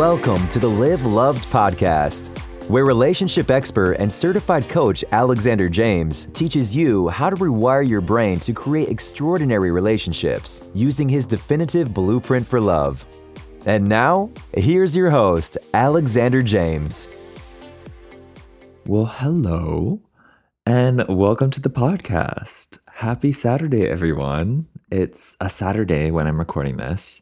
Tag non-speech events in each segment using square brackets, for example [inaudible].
Welcome to the Live Loved podcast, where relationship expert and certified coach Alexander James teaches you how to rewire your brain to create extraordinary relationships using his definitive blueprint for love. And now, here's your host, Alexander James. Well, hello, and welcome to the podcast. Happy Saturday, everyone. It's a Saturday when I'm recording this.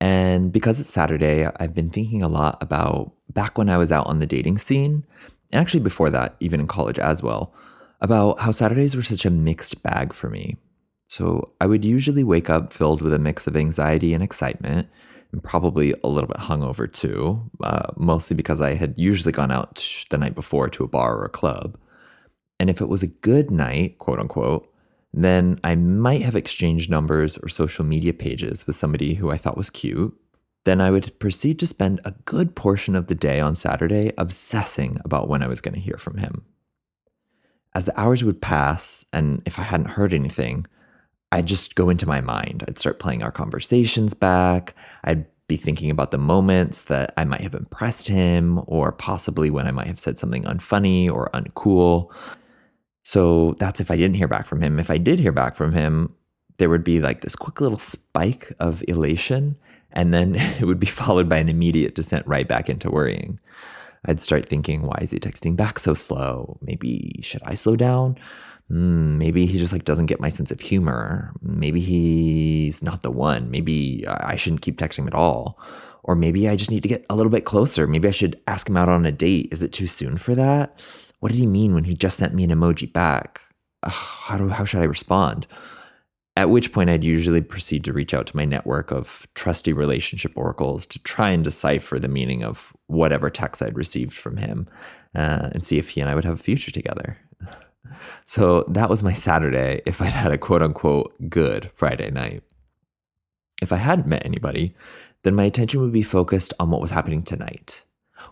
And because it's Saturday, I've been thinking a lot about back when I was out on the dating scene, and actually before that, even in college as well, about how Saturdays were such a mixed bag for me. So I would usually wake up filled with a mix of anxiety and excitement, and probably a little bit hungover too, uh, mostly because I had usually gone out the night before to a bar or a club. And if it was a good night, quote unquote, then I might have exchanged numbers or social media pages with somebody who I thought was cute. Then I would proceed to spend a good portion of the day on Saturday obsessing about when I was going to hear from him. As the hours would pass, and if I hadn't heard anything, I'd just go into my mind. I'd start playing our conversations back. I'd be thinking about the moments that I might have impressed him, or possibly when I might have said something unfunny or uncool. So that's if I didn't hear back from him. If I did hear back from him, there would be like this quick little spike of elation, and then [laughs] it would be followed by an immediate descent right back into worrying. I'd start thinking, why is he texting back so slow? Maybe should I slow down? Mm, maybe he just like doesn't get my sense of humor. Maybe he's not the one. Maybe I shouldn't keep texting him at all. Or maybe I just need to get a little bit closer. Maybe I should ask him out on a date. Is it too soon for that? What did he mean when he just sent me an emoji back? Ugh, how do how should I respond? At which point, I'd usually proceed to reach out to my network of trusty relationship oracles to try and decipher the meaning of whatever text I'd received from him uh, and see if he and I would have a future together. [laughs] So that was my Saturday if I'd had a quote unquote good Friday night. If I hadn't met anybody, then my attention would be focused on what was happening tonight.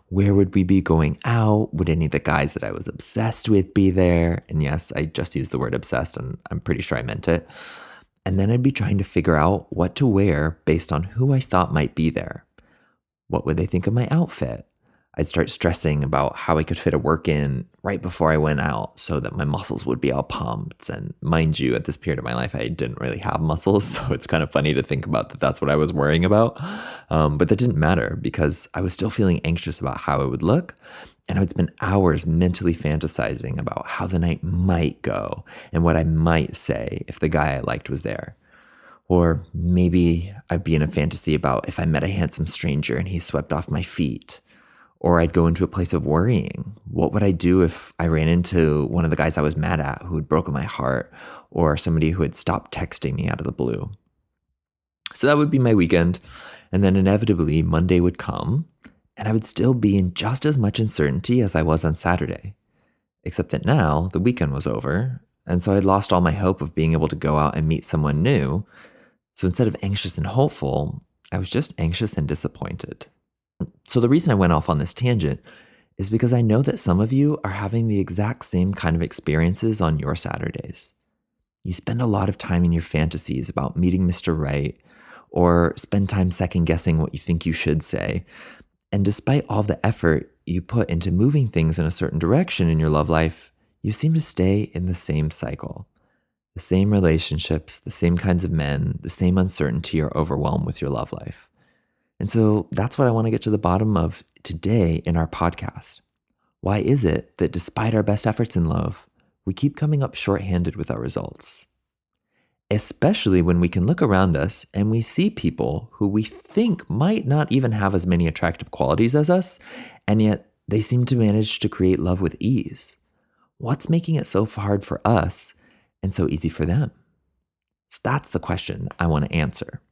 Where would we be going out? Would any of the guys that I was obsessed with be there? And yes, I just used the word obsessed and I'm pretty sure I meant it. And then I'd be trying to figure out what to wear based on who I thought might be there. What would they think of my outfit? I'd start stressing about how I could fit a work in right before I went out so that my muscles would be all pumped. And mind you, at this period of my life, I didn't really have muscles. [laughs] So it's kind of funny to think about that that's what I was worrying about. Um, but that didn't matter because I was still feeling anxious about how it would look. And I would spend hours mentally fantasizing about how the night might go and what I might say if the guy I liked was there. Or maybe I'd be in a fantasy about if I met a handsome stranger and he swept off my feet or I'd go into a place of worrying. What would I do if I ran into one of the guys I was mad at who had broken my heart, or somebody who had stopped texting me out of the blue? So that would be my weekend. And then inevitably, Monday would come, and I would still be in just as much uncertainty as I was on Saturday. Except that now the weekend was over, and so I'd lost all my hope of being able to go out and meet someone new. So instead of anxious and hopeful, I was just anxious and disappointed. So, the reason I went off on this tangent is because I know that some of you are having the exact same kind of experiences on your Saturdays. You spend a lot of time in your fantasies about meeting Mr. Right, or spend time second guessing what you think you should say. And despite all the effort you put into moving things in a certain direction in your love life, you seem to stay in the same cycle. The same relationships, the same kinds of men, the same uncertainty or overwhelm with your love life. And so that's what I want to get to the bottom of today in our podcast. Why is it that despite our best efforts in love, we keep coming up short-handed with our results? Especially when we can look around us and we see people who we think might not even have as many attractive qualities as us, and yet they seem to manage to create love with ease. What's making it so hard for us and so easy for them? So that's the question I want to answer.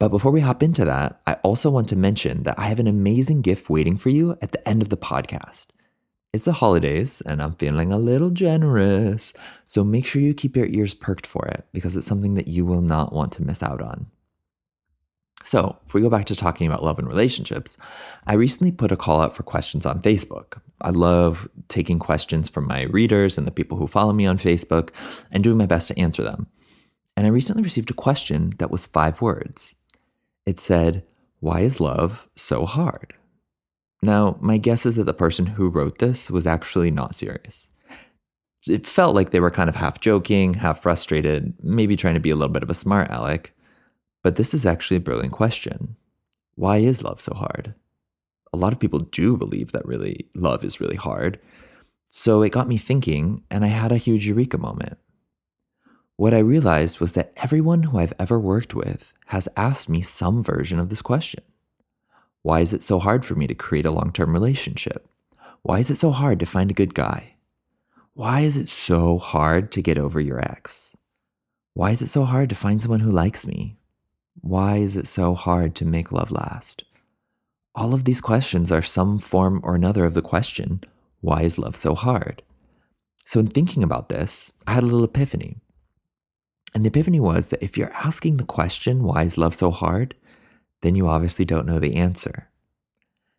But before we hop into that, I also want to mention that I have an amazing gift waiting for you at the end of the podcast. It's the holidays, and I'm feeling a little generous. So make sure you keep your ears perked for it because it's something that you will not want to miss out on. So, if we go back to talking about love and relationships, I recently put a call out for questions on Facebook. I love taking questions from my readers and the people who follow me on Facebook and doing my best to answer them. And I recently received a question that was five words. It said, Why is love so hard? Now, my guess is that the person who wrote this was actually not serious. It felt like they were kind of half joking, half frustrated, maybe trying to be a little bit of a smart aleck. But this is actually a brilliant question. Why is love so hard? A lot of people do believe that really love is really hard. So it got me thinking, and I had a huge eureka moment. What I realized was that everyone who I've ever worked with has asked me some version of this question. Why is it so hard for me to create a long term relationship? Why is it so hard to find a good guy? Why is it so hard to get over your ex? Why is it so hard to find someone who likes me? Why is it so hard to make love last? All of these questions are some form or another of the question why is love so hard? So, in thinking about this, I had a little epiphany. And the epiphany was that if you're asking the question, why is love so hard? Then you obviously don't know the answer.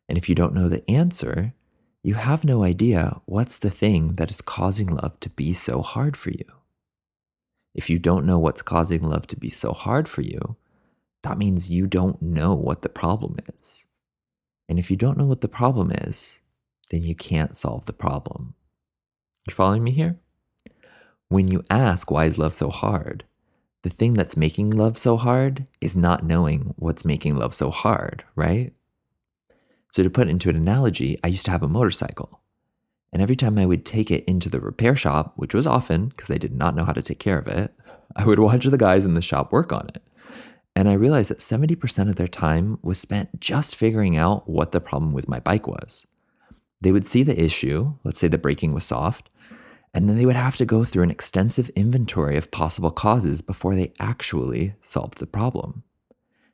And if you don't know the answer, you have no idea what's the thing that is causing love to be so hard for you. If you don't know what's causing love to be so hard for you, that means you don't know what the problem is. And if you don't know what the problem is, then you can't solve the problem. You following me here? When you ask, why is love so hard? The thing that's making love so hard is not knowing what's making love so hard, right? So, to put into an analogy, I used to have a motorcycle. And every time I would take it into the repair shop, which was often because I did not know how to take care of it, [laughs] I would watch the guys in the shop work on it. And I realized that 70% of their time was spent just figuring out what the problem with my bike was. They would see the issue, let's say the braking was soft, and then they would have to go through an extensive inventory of possible causes before they actually solved the problem.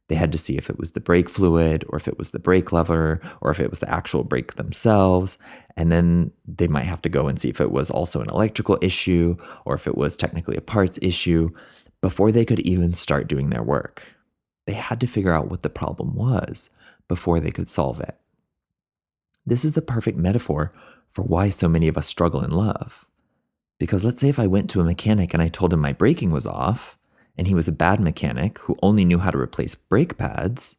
They had to see if it was the brake fluid, or if it was the brake lever, or if it was the actual brake themselves. And then they might have to go and see if it was also an electrical issue, or if it was technically a parts issue, before they could even start doing their work. They had to figure out what the problem was before they could solve it. This is the perfect metaphor for why so many of us struggle in love. Because let's say if I went to a mechanic and I told him my braking was off, and he was a bad mechanic who only knew how to replace brake pads,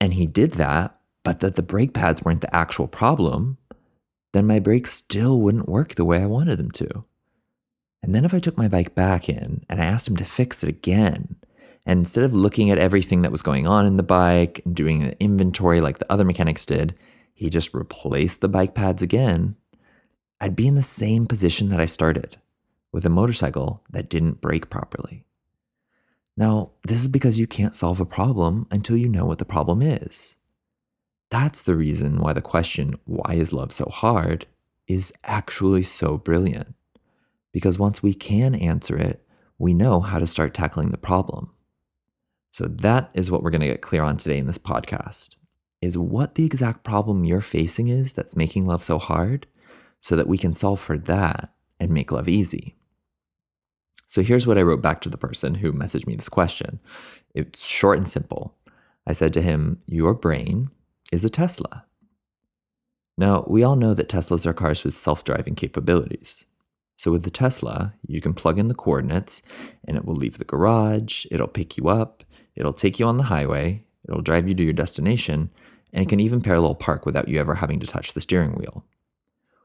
and he did that, but that the brake pads weren't the actual problem, then my brakes still wouldn't work the way I wanted them to. And then if I took my bike back in and I asked him to fix it again, and instead of looking at everything that was going on in the bike and doing an inventory like the other mechanics did, he just replaced the bike pads again, I'd be in the same position that I started with a motorcycle that didn't brake properly. Now, this is because you can't solve a problem until you know what the problem is. That's the reason why the question, why is love so hard, is actually so brilliant. Because once we can answer it, we know how to start tackling the problem. So that is what we're going to get clear on today in this podcast. Is what the exact problem you're facing is that's making love so hard so that we can solve for that and make love easy. So here's what I wrote back to the person who messaged me this question. It's short and simple. I said to him, Your brain is a Tesla. Now, we all know that Teslas are cars with self driving capabilities. So, with the Tesla, you can plug in the coordinates and it will leave the garage, it'll pick you up, it'll take you on the highway, it'll drive you to your destination, and it can even parallel park without you ever having to touch the steering wheel.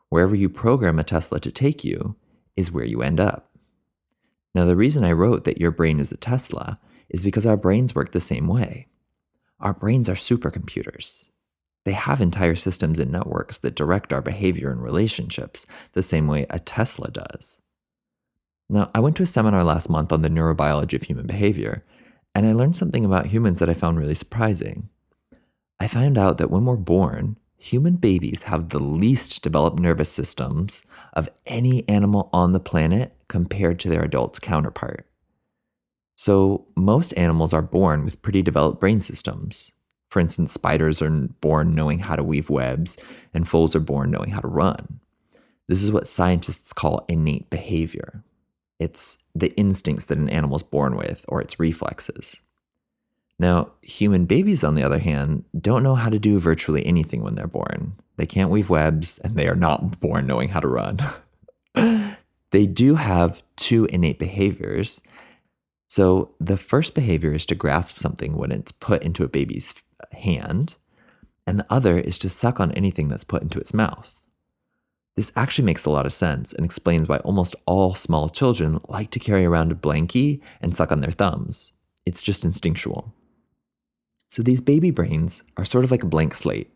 Wherever you program a Tesla to take you is where you end up. Now, the reason I wrote that your brain is a Tesla is because our brains work the same way. Our brains are supercomputers. They have entire systems and networks that direct our behavior and relationships the same way a Tesla does. Now, I went to a seminar last month on the neurobiology of human behavior, and I learned something about humans that I found really surprising. I found out that when we're born, human babies have the least developed nervous systems of any animal on the planet compared to their adult counterpart. So, most animals are born with pretty developed brain systems. For instance, spiders are born knowing how to weave webs, and foals are born knowing how to run. This is what scientists call innate behavior. It's the instincts that an animal is born with, or its reflexes. Now, human babies, on the other hand, don't know how to do virtually anything when they're born. They can't weave webs, and they are not [laughs] born knowing how to run. [laughs] they do have two innate behaviors. So, the first behavior is to grasp something when it's put into a baby's hand, and the other is to suck on anything that's put into its mouth. This actually makes a lot of sense and explains why almost all small children like to carry around a blankie and suck on their thumbs. It's just instinctual. So these baby brains are sort of like a blank slate.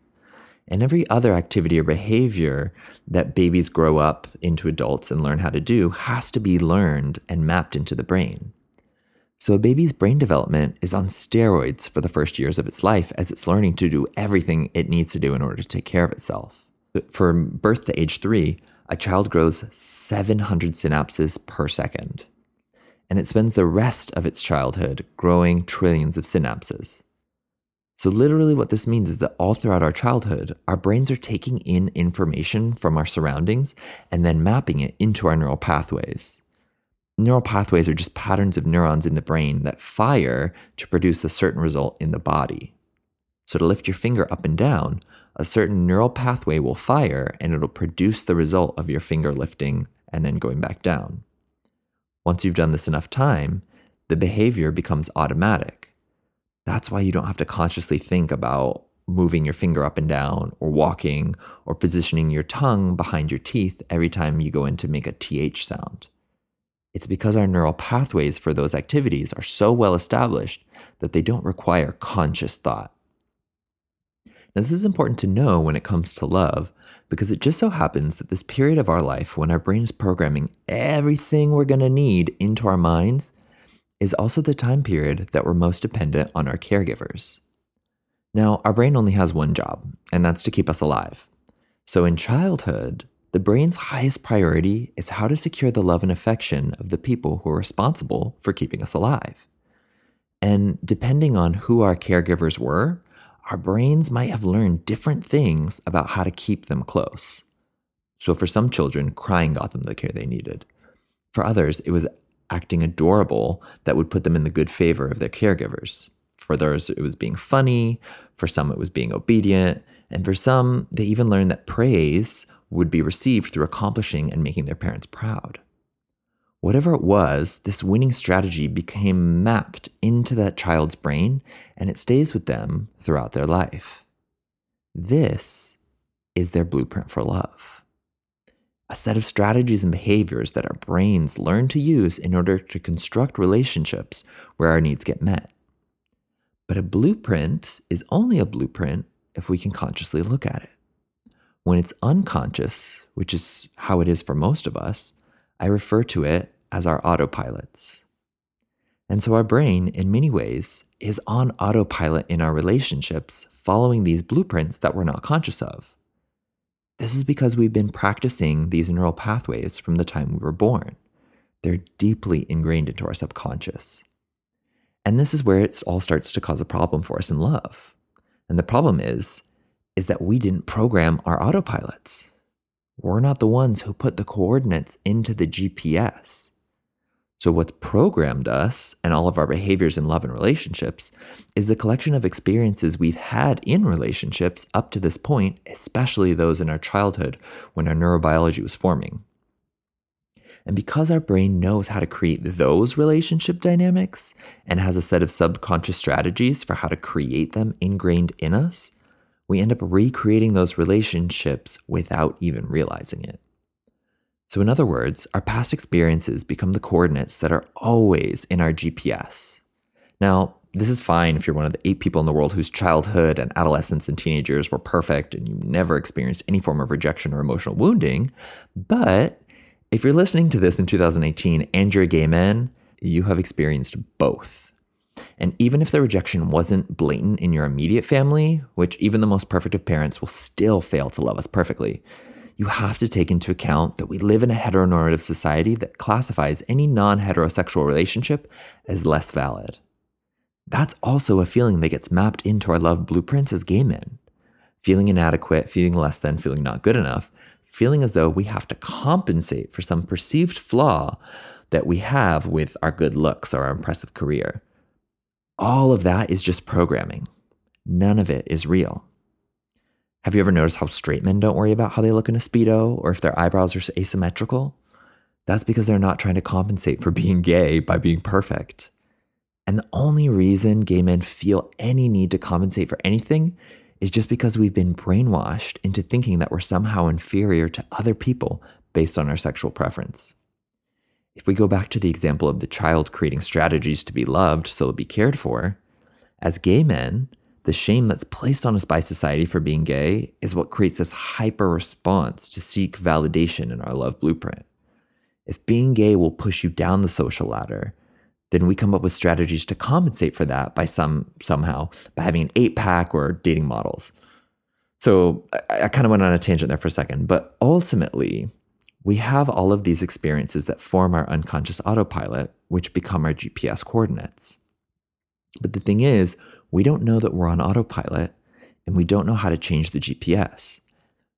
And every other activity or behavior that babies grow up into adults and learn how to do has to be learned and mapped into the brain. So a baby's brain development is on steroids for the first years of its life as it's learning to do everything it needs to do in order to take care of itself. From birth to age three, a child grows 700 synapses per second. And it spends the rest of its childhood growing trillions of synapses. So, literally, what this means is that all throughout our childhood, our brains are taking in information from our surroundings and then mapping it into our neural pathways. Neural pathways are just patterns of neurons in the brain that fire to produce a certain result in the body. So, to lift your finger up and down, a certain neural pathway will fire and it'll produce the result of your finger lifting and then going back down. Once you've done this enough time, the behavior becomes automatic. That's why you don't have to consciously think about moving your finger up and down or walking or positioning your tongue behind your teeth every time you go in to make a TH sound. It's because our neural pathways for those activities are so well established that they don't require conscious thought. Now, this is important to know when it comes to love because it just so happens that this period of our life when our brain is programming everything we're going to need into our minds is also the time period that we're most dependent on our caregivers. Now, our brain only has one job, and that's to keep us alive. So in childhood, the brain's highest priority is how to secure the love and affection of the people who are responsible for keeping us alive. And depending on who our caregivers were, our brains might have learned different things about how to keep them close. So for some children, crying got them the care they needed. For others, it was acting adorable that would put them in the good favor of their caregivers. For others, it was being funny. For some, it was being obedient. And for some, they even learned that praise would be received through accomplishing and making their parents proud. Whatever it was, this winning strategy became mapped into that child's brain and it stays with them throughout their life. This is their blueprint for love a set of strategies and behaviors that our brains learn to use in order to construct relationships where our needs get met. But a blueprint is only a blueprint if we can consciously look at it. When it's unconscious, which is how it is for most of us, I refer to it as our autopilots. And so our brain, in many ways, is on autopilot in our relationships, following these blueprints that we're not conscious of. This is because we've been practicing these neural pathways from the time we were born. They're deeply ingrained into our subconscious. And this is where it all starts to cause a problem for us in love. And the problem is, is that we didn't program our autopilots. We're not the ones who put the coordinates into the GPS. So, what's programmed us and all of our behaviors in love and relationships is the collection of experiences we've had in relationships up to this point, especially those in our childhood when our neurobiology was forming. And because our brain knows how to create those relationship dynamics and has a set of subconscious strategies for how to create them ingrained in us, we end up recreating those relationships without even realizing it. So, in other words, our past experiences become the coordinates that are always in our GPS. Now, this is fine if you're one of the eight people in the world whose childhood and adolescence and teenagers were perfect and you never experienced any form of rejection or emotional wounding. But if you're listening to this in 2018 and you're a gay man, you have experienced both. And even if the rejection wasn't blatant in your immediate family, which even the most perfect of parents will still fail to love us perfectly, you have to take into account that we live in a heteronormative society that classifies any non heterosexual relationship as less valid. That's also a feeling that gets mapped into our love blueprints as gay men. Feeling inadequate, feeling less than, feeling not good enough, feeling as though we have to compensate for some perceived flaw that we have with our good looks or our impressive career. All of that is just programming. None of it is real. Have you ever noticed how straight men don't worry about how they look in a Speedo or if their eyebrows are asymmetrical? That's because they're not trying to compensate for being gay by being perfect. And the only reason gay men feel any need to compensate for anything is just because we've been brainwashed into thinking that we're somehow inferior to other people based on our sexual preference. If we go back to the example of the child creating strategies to be loved so they'll be cared for, as gay men, the shame that's placed on us by society for being gay is what creates this hyper response to seek validation in our love blueprint. If being gay will push you down the social ladder, then we come up with strategies to compensate for that by some somehow by having an eight pack or dating models. So I, I kind of went on a tangent there for a second, but ultimately, we have all of these experiences that form our unconscious autopilot, which become our GPS coordinates. But the thing is, we don't know that we're on autopilot and we don't know how to change the GPS.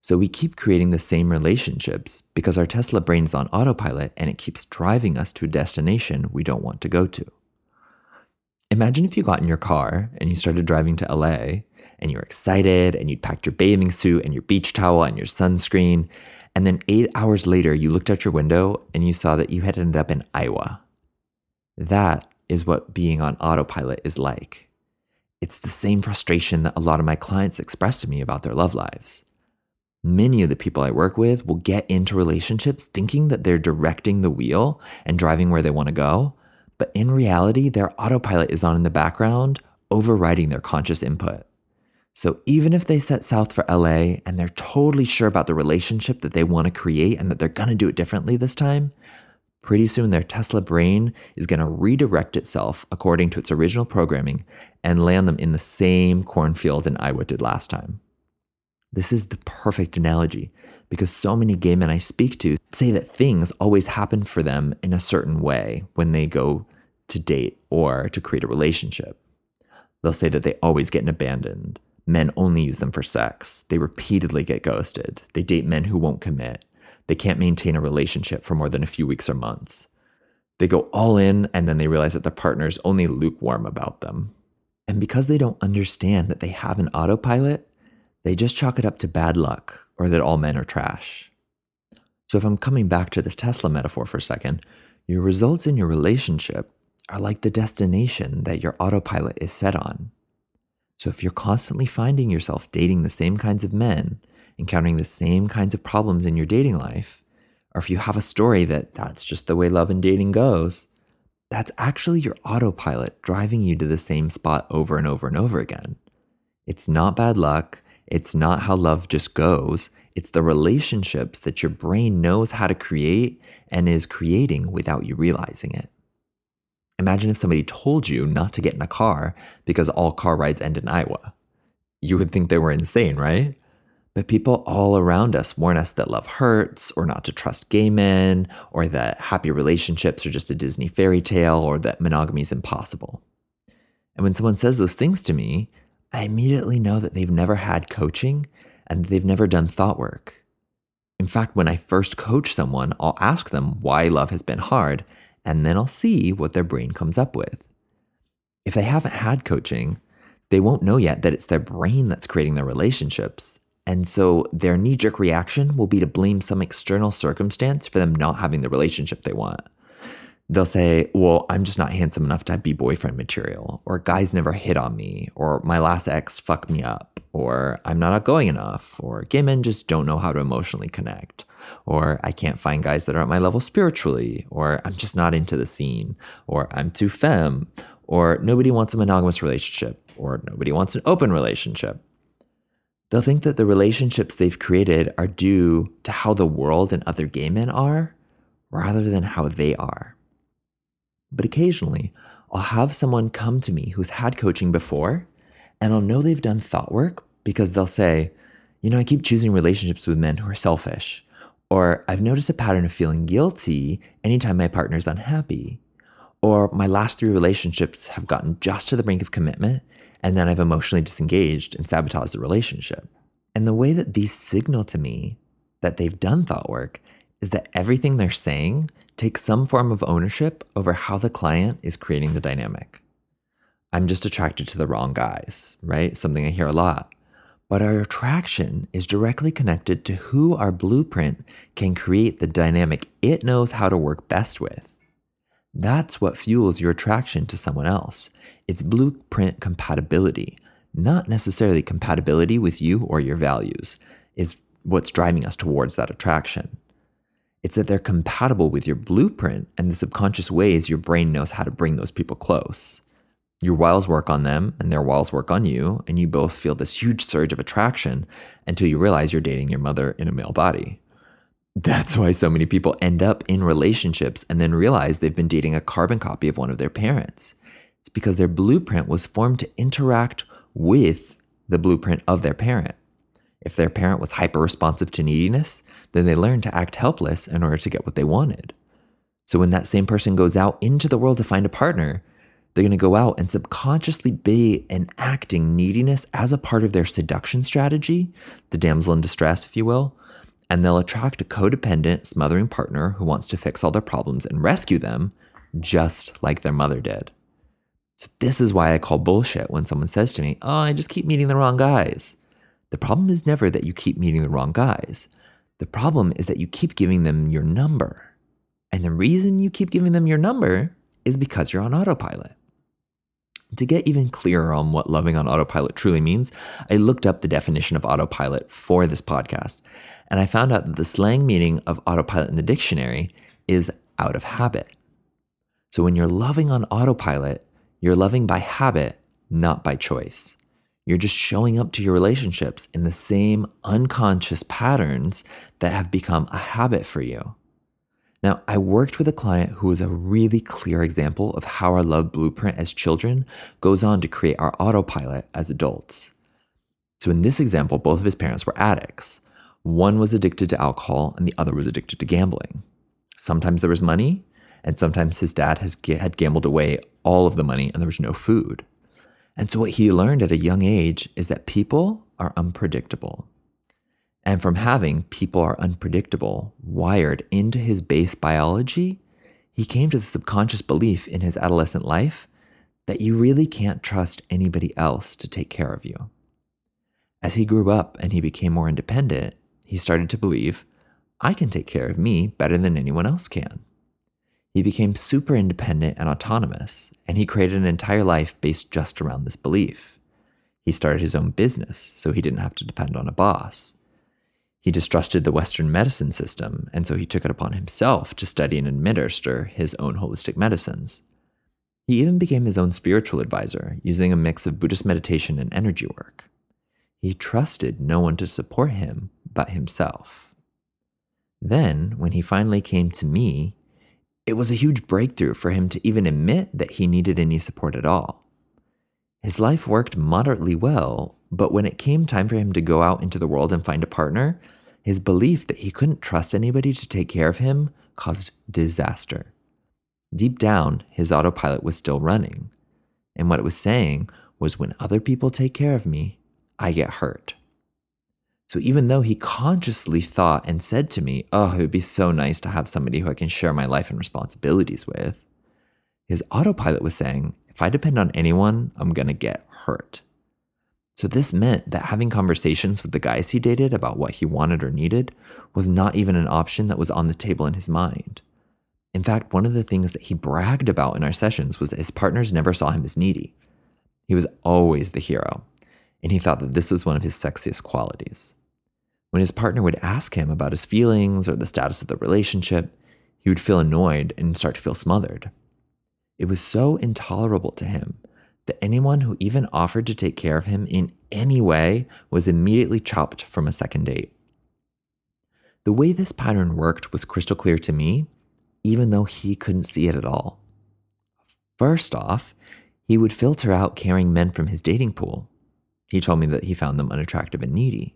So we keep creating the same relationships because our Tesla brain is on autopilot and it keeps driving us to a destination we don't want to go to. Imagine if you got in your car and you started driving to LA and you're excited and you'd packed your bathing suit and your beach towel and your sunscreen. And then eight hours later, you looked out your window and you saw that you had ended up in Iowa. That is what being on autopilot is like. It's the same frustration that a lot of my clients express to me about their love lives. Many of the people I work with will get into relationships thinking that they're directing the wheel and driving where they want to go, but in reality, their autopilot is on in the background, overriding their conscious input. So even if they set south for LA and they're totally sure about the relationship that they want to create and that they're going to do it differently this time, Pretty soon, their Tesla brain is going to redirect itself according to its original programming and land them in the same cornfield in Iowa did last time. This is the perfect analogy because so many gay men I speak to say that things always happen for them in a certain way when they go to date or to create a relationship. They'll say that they always get abandoned. Men only use them for sex. They repeatedly get ghosted. They date men who won't commit. They can't maintain a relationship for more than a few weeks or months. They go all in and then they realize that their partner is only lukewarm about them. And because they don't understand that they have an autopilot, they just chalk it up to bad luck or that all men are trash. So, if I'm coming back to this Tesla metaphor for a second, your results in your relationship are like the destination that your autopilot is set on. So, if you're constantly finding yourself dating the same kinds of men encountering the same kinds of problems in your dating life, or if you have a story that that's just the way love and dating goes, that's actually your autopilot driving you to the same spot over and over and over again. It's not bad luck. It's not how love just goes. It's the relationships that your brain knows how to create and is creating without you realizing it. Imagine if somebody told you not to get in a car because all car rides end in Iowa. You would think they were insane, right? But people all around us warn us that love hurts, or not to trust gay men, or that happy relationships are just a Disney fairy tale, or that monogamy is impossible. And when someone says those things to me, I immediately know that they've never had coaching and they've never done thought work. In fact, when I first coach someone, I'll ask them why love has been hard, and then I'll see what their brain comes up with. If they haven't had coaching, they won't know yet that it's their brain that's creating their relationships and so their knee jerk reaction will be to blame some external circumstance for them not having the relationship they want. They'll say, Well, I'm just not handsome enough to be boyfriend material, or guys never hit on me, or my last ex fucked me up, or I'm not outgoing enough, or gay men just don't know how to emotionally connect, or I can't find guys that are at my level spiritually, or I'm just not into the scene, or I'm too femme, or nobody wants a monogamous relationship, or nobody wants an open relationship. They'll think that the relationships they've created are due to how the world and other gay men are rather than how they are. But occasionally, I'll have someone come to me who's had coaching before, and I'll know they've done thought work because they'll say, You know, I keep choosing relationships with men who are selfish. Or I've noticed a pattern of feeling guilty anytime my partner's unhappy. Or my last three relationships have gotten just to the brink of commitment and then I've emotionally disengaged and sabotaged the relationship. And the way that these signal to me that they've done thought work is that everything they're saying takes some form of ownership over how the client is creating the dynamic. I'm just attracted to the wrong guys, right? Something I hear a lot. But our attraction is directly connected to who our blueprint can create the dynamic it knows how to work best with. That's what fuels your attraction to someone else. It's blueprint compatibility, not necessarily compatibility with you or your values, is what's driving us towards that attraction. It's that they're compatible with your blueprint and the subconscious ways your brain knows how to bring those people close. Your wiles work on them and their wiles work on you, and you both feel this huge surge of attraction until you realize you're dating your mother in a male body. That's why so many people end up in relationships and then realize they've been dating a carbon copy of one of their parents. It's because their blueprint was formed to interact with the blueprint of their parent. If their parent was hyper responsive to neediness, then they learned to act helpless in order to get what they wanted. So when that same person goes out into the world to find a partner, they're going to go out and subconsciously be enacting neediness as a part of their seduction strategy, the damsel in distress, if you will, and they'll attract a codependent, smothering partner who wants to fix all their problems and rescue them, just like their mother did. So, this is why I call bullshit when someone says to me, Oh, I just keep meeting the wrong guys. The problem is never that you keep meeting the wrong guys. The problem is that you keep giving them your number. And the reason you keep giving them your number is because you're on autopilot. To get even clearer on what loving on autopilot truly means, I looked up the definition of autopilot for this podcast, and I found out that the slang meaning of autopilot in the dictionary is out of habit. So when you're loving on autopilot, you're loving by habit, not by choice. You're just showing up to your relationships in the same unconscious patterns that have become a habit for you. Now, I worked with a client who was a really clear example of how our love blueprint as children goes on to create our autopilot as adults. So, in this example, both of his parents were addicts. One was addicted to alcohol and the other was addicted to gambling. Sometimes there was money, and sometimes his dad has, had gambled away all of the money and there was no food. And so, what he learned at a young age is that people are unpredictable. And from having people are unpredictable wired into his base biology, he came to the subconscious belief in his adolescent life that you really can't trust anybody else to take care of you. As he grew up and he became more independent, he started to believe, I can take care of me better than anyone else can. He became super independent and autonomous, and he created an entire life based just around this belief. He started his own business so he didn't have to depend on a boss. He distrusted the Western medicine system, and so he took it upon himself to study and administer his own holistic medicines. He even became his own spiritual advisor, using a mix of Buddhist meditation and energy work. He trusted no one to support him but himself. Then, when he finally came to me, it was a huge breakthrough for him to even admit that he needed any support at all. His life worked moderately well, but when it came time for him to go out into the world and find a partner, his belief that he couldn't trust anybody to take care of him caused disaster. Deep down, his autopilot was still running. And what it was saying was when other people take care of me, I get hurt. So even though he consciously thought and said to me, Oh, it would be so nice to have somebody who I can share my life and responsibilities with, his autopilot was saying, If I depend on anyone, I'm going to get hurt. So this meant that having conversations with the guys he dated about what he wanted or needed was not even an option that was on the table in his mind. In fact, one of the things that he bragged about in our sessions was that his partners never saw him as needy. He was always the hero, and he thought that this was one of his sexiest qualities. When his partner would ask him about his feelings or the status of the relationship, he would feel annoyed and start to feel smothered. It was so intolerable to him that anyone who even offered to take care of him in any way was immediately chopped from a second date. The way this pattern worked was crystal clear to me, even though he couldn't see it at all. First off, he would filter out caring men from his dating pool. He told me that he found them unattractive and needy.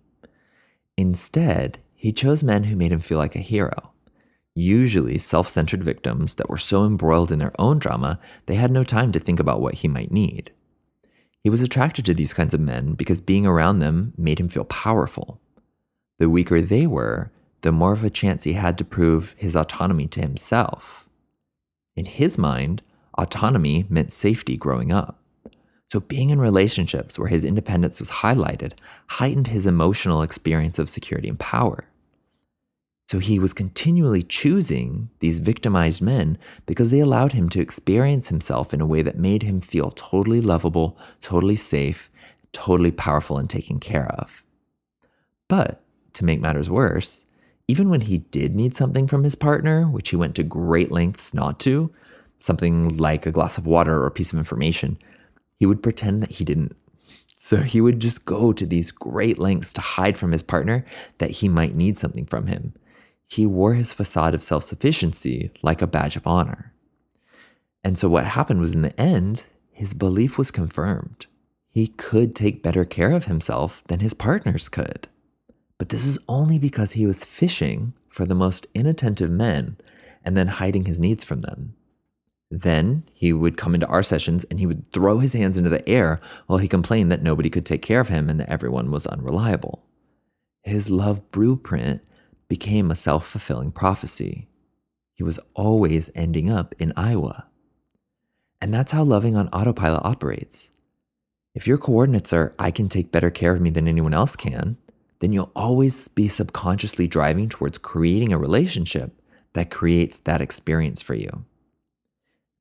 Instead, he chose men who made him feel like a hero, usually self centered victims that were so embroiled in their own drama they had no time to think about what he might need. He was attracted to these kinds of men because being around them made him feel powerful. The weaker they were, the more of a chance he had to prove his autonomy to himself. In his mind, autonomy meant safety growing up. So, being in relationships where his independence was highlighted heightened his emotional experience of security and power. So he was continually choosing these victimized men because they allowed him to experience himself in a way that made him feel totally lovable, totally safe, totally powerful and taken care of. But to make matters worse, even when he did need something from his partner, which he went to great lengths not to, something like a glass of water or a piece of information, he would pretend that he didn't. So he would just go to these great lengths to hide from his partner that he might need something from him he wore his facade of self sufficiency like a badge of honor. And so what happened was in the end, his belief was confirmed. He could take better care of himself than his partners could. But this is only because he was fishing for the most inattentive men and then hiding his needs from them. Then he would come into our sessions and he would throw his hands into the air while he complained that nobody could take care of him and that everyone was unreliable. His love blueprint became a self fulfilling prophecy. He was always ending up in Iowa. And that's how loving on autopilot operates. If your coordinates are, I can take better care of me than anyone else can, then you'll always be subconsciously driving towards creating a relationship that creates that experience for you.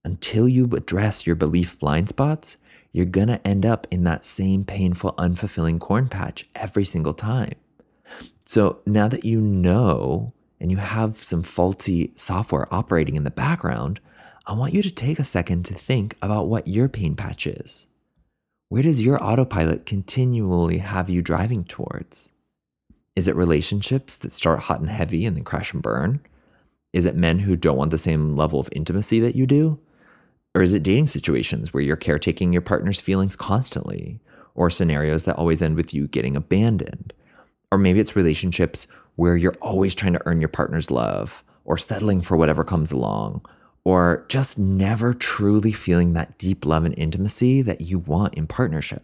Until you address your belief blind spots, you're gonna end up in that same painful, unfulfilling corn patch every single time. So now that you know and you have some faulty software operating in the background, I want you to take a second to think about what your pain patch is. Where does your autopilot continually have you driving towards? Is it relationships that start hot and heavy and then crash and burn? Is it men who don't want the same level of intimacy that you do? Or is it dating situations where you're caretaking your partner's feelings constantly? Or scenarios that always end with you getting abandoned? Or maybe it's relationships where you're always trying to earn your partner's love or settling for whatever comes along or just never truly feeling that deep love and intimacy that you want in partnership.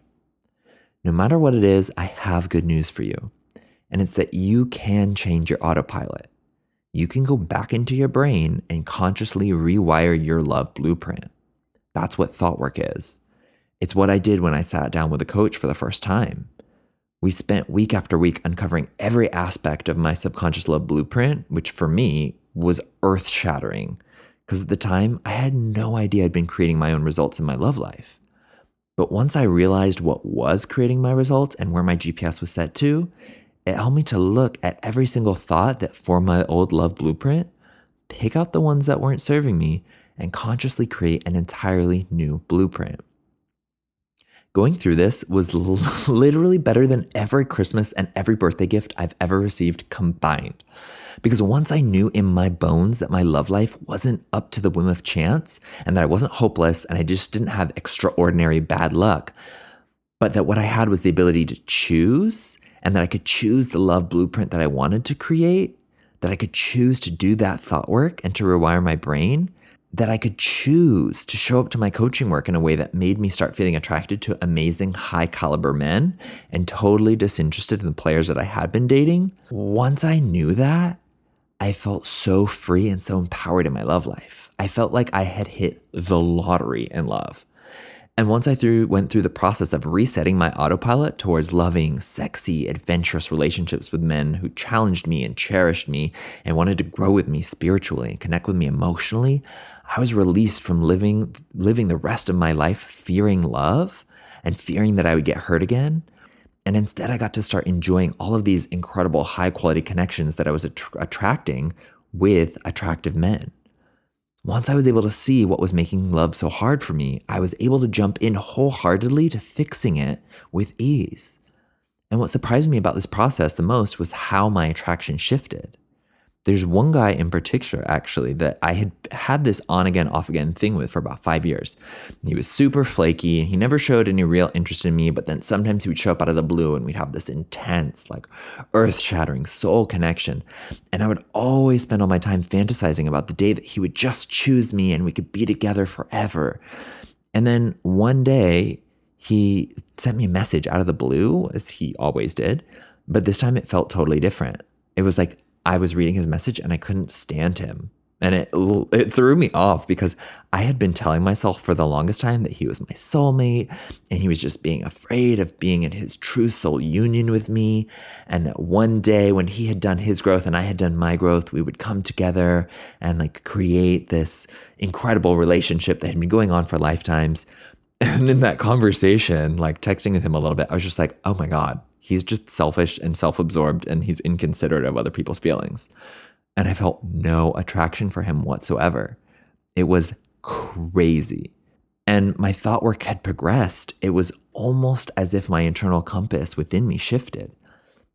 No matter what it is, I have good news for you. And it's that you can change your autopilot. You can go back into your brain and consciously rewire your love blueprint. That's what thought work is. It's what I did when I sat down with a coach for the first time. We spent week after week uncovering every aspect of my subconscious love blueprint, which for me was earth shattering. Because at the time, I had no idea I'd been creating my own results in my love life. But once I realized what was creating my results and where my GPS was set to, it helped me to look at every single thought that formed my old love blueprint, pick out the ones that weren't serving me, and consciously create an entirely new blueprint. Going through this was [laughs] literally better than every Christmas and every birthday gift I've ever received combined. Because once I knew in my bones that my love life wasn't up to the whim of chance and that I wasn't hopeless and I just didn't have extraordinary bad luck, but that what I had was the ability to choose and that I could choose the love blueprint that I wanted to create, that I could choose to do that thought work and to rewire my brain, that I could choose to show up to my coaching work in a way that made me start feeling attracted to amazing, high caliber men and totally disinterested in the players that I had been dating. Once I knew that, I felt so free and so empowered in my love life. I felt like I had hit the lottery in love. And once I through, went through the process of resetting my autopilot towards loving, sexy, adventurous relationships with men who challenged me and cherished me and wanted to grow with me spiritually and connect with me emotionally, I was released from living living the rest of my life fearing love and fearing that I would get hurt again. And instead, I got to start enjoying all of these incredible high quality connections that I was att- attracting with attractive men. Once I was able to see what was making love so hard for me, I was able to jump in wholeheartedly to fixing it with ease. And what surprised me about this process the most was how my attraction shifted. There's one guy in particular, actually, that I had had this on again, off again thing with for about five years. He was super flaky. He never showed any real interest in me, but then sometimes he would show up out of the blue and we'd have this intense, like earth shattering soul connection. And I would always spend all my time fantasizing about the day that he would just choose me and we could be together forever. And then one day, he sent me a message out of the blue, as he always did, but this time it felt totally different. It was like, I was reading his message and I couldn't stand him. And it, it threw me off because I had been telling myself for the longest time that he was my soulmate and he was just being afraid of being in his true soul union with me. And that one day when he had done his growth and I had done my growth, we would come together and like create this incredible relationship that had been going on for lifetimes. [laughs] And in that conversation, like texting with him a little bit, I was just like, oh my God, he's just selfish and self absorbed and he's inconsiderate of other people's feelings and I felt no attraction for him whatsoever. It was crazy. And my thought work had progressed. It was almost as if my internal compass within me shifted.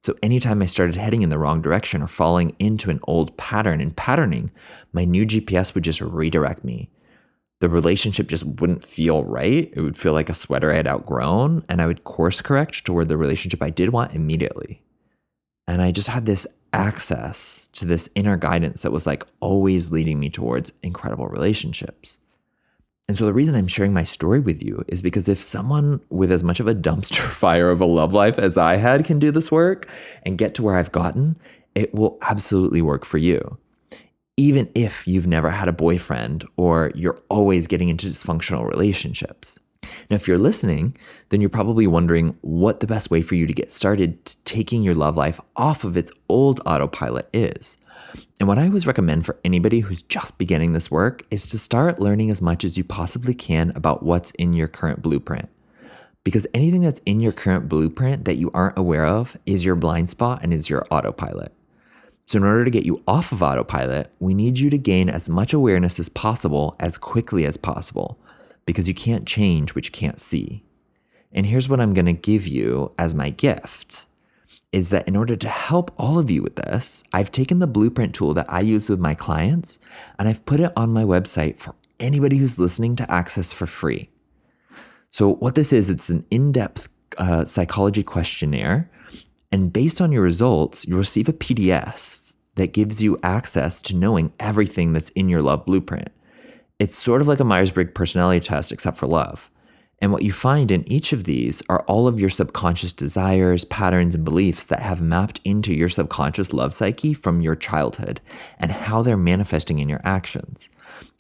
So anytime I started heading in the wrong direction or falling into an old pattern and patterning, my new GPS would just redirect me. The relationship just wouldn't feel right. It would feel like a sweater I had outgrown, and I would course correct toward the relationship I did want immediately. And I just had this access to this inner guidance that was like always leading me towards incredible relationships. And so the reason I'm sharing my story with you is because if someone with as much of a dumpster [laughs] fire of a love life as I had can do this work and get to where I've gotten, it will absolutely work for you. Even if you've never had a boyfriend or you're always getting into dysfunctional relationships. Now, if you're listening, then you're probably wondering what the best way for you to get started taking your love life off of its old autopilot is. And what I always recommend for anybody who's just beginning this work is to start learning as much as you possibly can about what's in your current blueprint. Because anything that's in your current blueprint that you aren't aware of is your blind spot and is your autopilot. So, in order to get you off of autopilot, we need you to gain as much awareness as possible as quickly as possible because you can't change what you can't see. And here's what I'm going to give you as my gift is that in order to help all of you with this, I've taken the blueprint tool that I use with my clients and I've put it on my website for anybody who's listening to access for free. So, what this is, it's an in depth uh, psychology questionnaire. And based on your results, you receive a PDF that gives you access to knowing everything that's in your love blueprint. It's sort of like a Myers Briggs personality test, except for love. And what you find in each of these are all of your subconscious desires, patterns, and beliefs that have mapped into your subconscious love psyche from your childhood and how they're manifesting in your actions.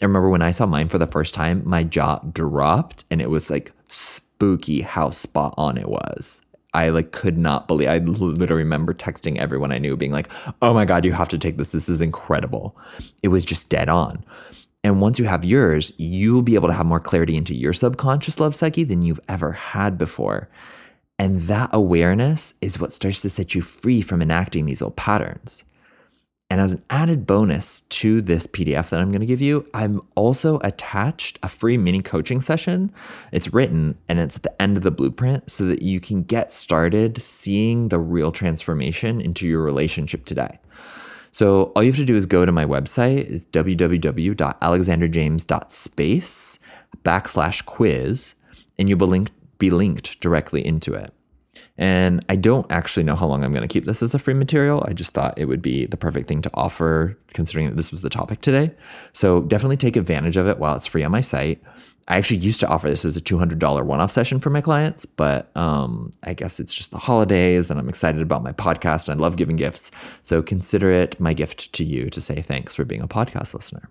I remember when I saw mine for the first time, my jaw dropped and it was like spooky how spot on it was. I like could not believe I literally remember texting everyone I knew being like, "Oh my god, you have to take this. This is incredible." It was just dead on. And once you have yours, you'll be able to have more clarity into your subconscious love psyche than you've ever had before. And that awareness is what starts to set you free from enacting these old patterns. And as an added bonus to this PDF that I'm going to give you, I'm also attached a free mini coaching session. It's written and it's at the end of the blueprint so that you can get started seeing the real transformation into your relationship today. So all you have to do is go to my website. It's www.alexanderjames.space backslash quiz, and you'll be linked, be linked directly into it. And I don't actually know how long I'm going to keep this as a free material. I just thought it would be the perfect thing to offer, considering that this was the topic today. So definitely take advantage of it while it's free on my site. I actually used to offer this as a $200 one off session for my clients, but um, I guess it's just the holidays and I'm excited about my podcast and I love giving gifts. So consider it my gift to you to say thanks for being a podcast listener.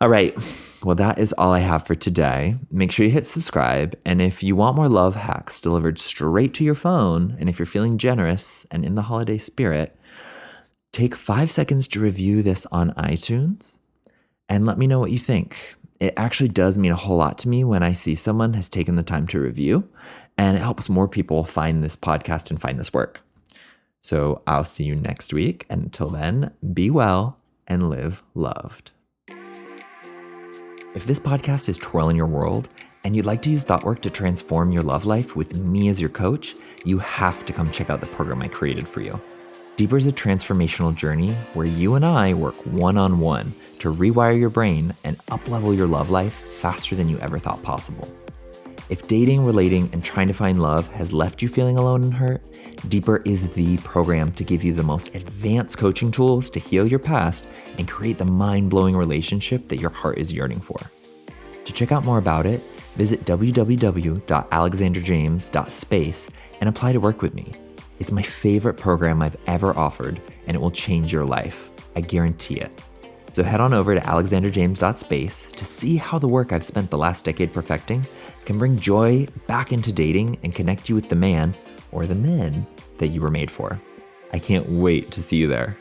All right. Well, that is all I have for today. Make sure you hit subscribe. And if you want more love hacks delivered straight to your phone, and if you're feeling generous and in the holiday spirit, take five seconds to review this on iTunes and let me know what you think it actually does mean a whole lot to me when I see someone has taken the time to review, and it helps more people find this podcast and find this work. So I'll see you next week. And until then, be well and live loved. If this podcast is twirling your world and you'd like to use ThoughtWork to transform your love life with me as your coach, you have to come check out the program I created for you. Deeper is a transformational journey where you and I work one on one to rewire your brain and uplevel your love life faster than you ever thought possible. If dating, relating, and trying to find love has left you feeling alone and hurt, Deeper is the program to give you the most advanced coaching tools to heal your past and create the mind blowing relationship that your heart is yearning for. To check out more about it, visit www.alexanderjames.space and apply to work with me. It's my favorite program I've ever offered, and it will change your life. I guarantee it. So So head on over to alexanderjames.space to see how the work I've spent the last decade perfecting can bring joy back into dating and connect you with the man or the men that you were made for. I can't wait to see you there.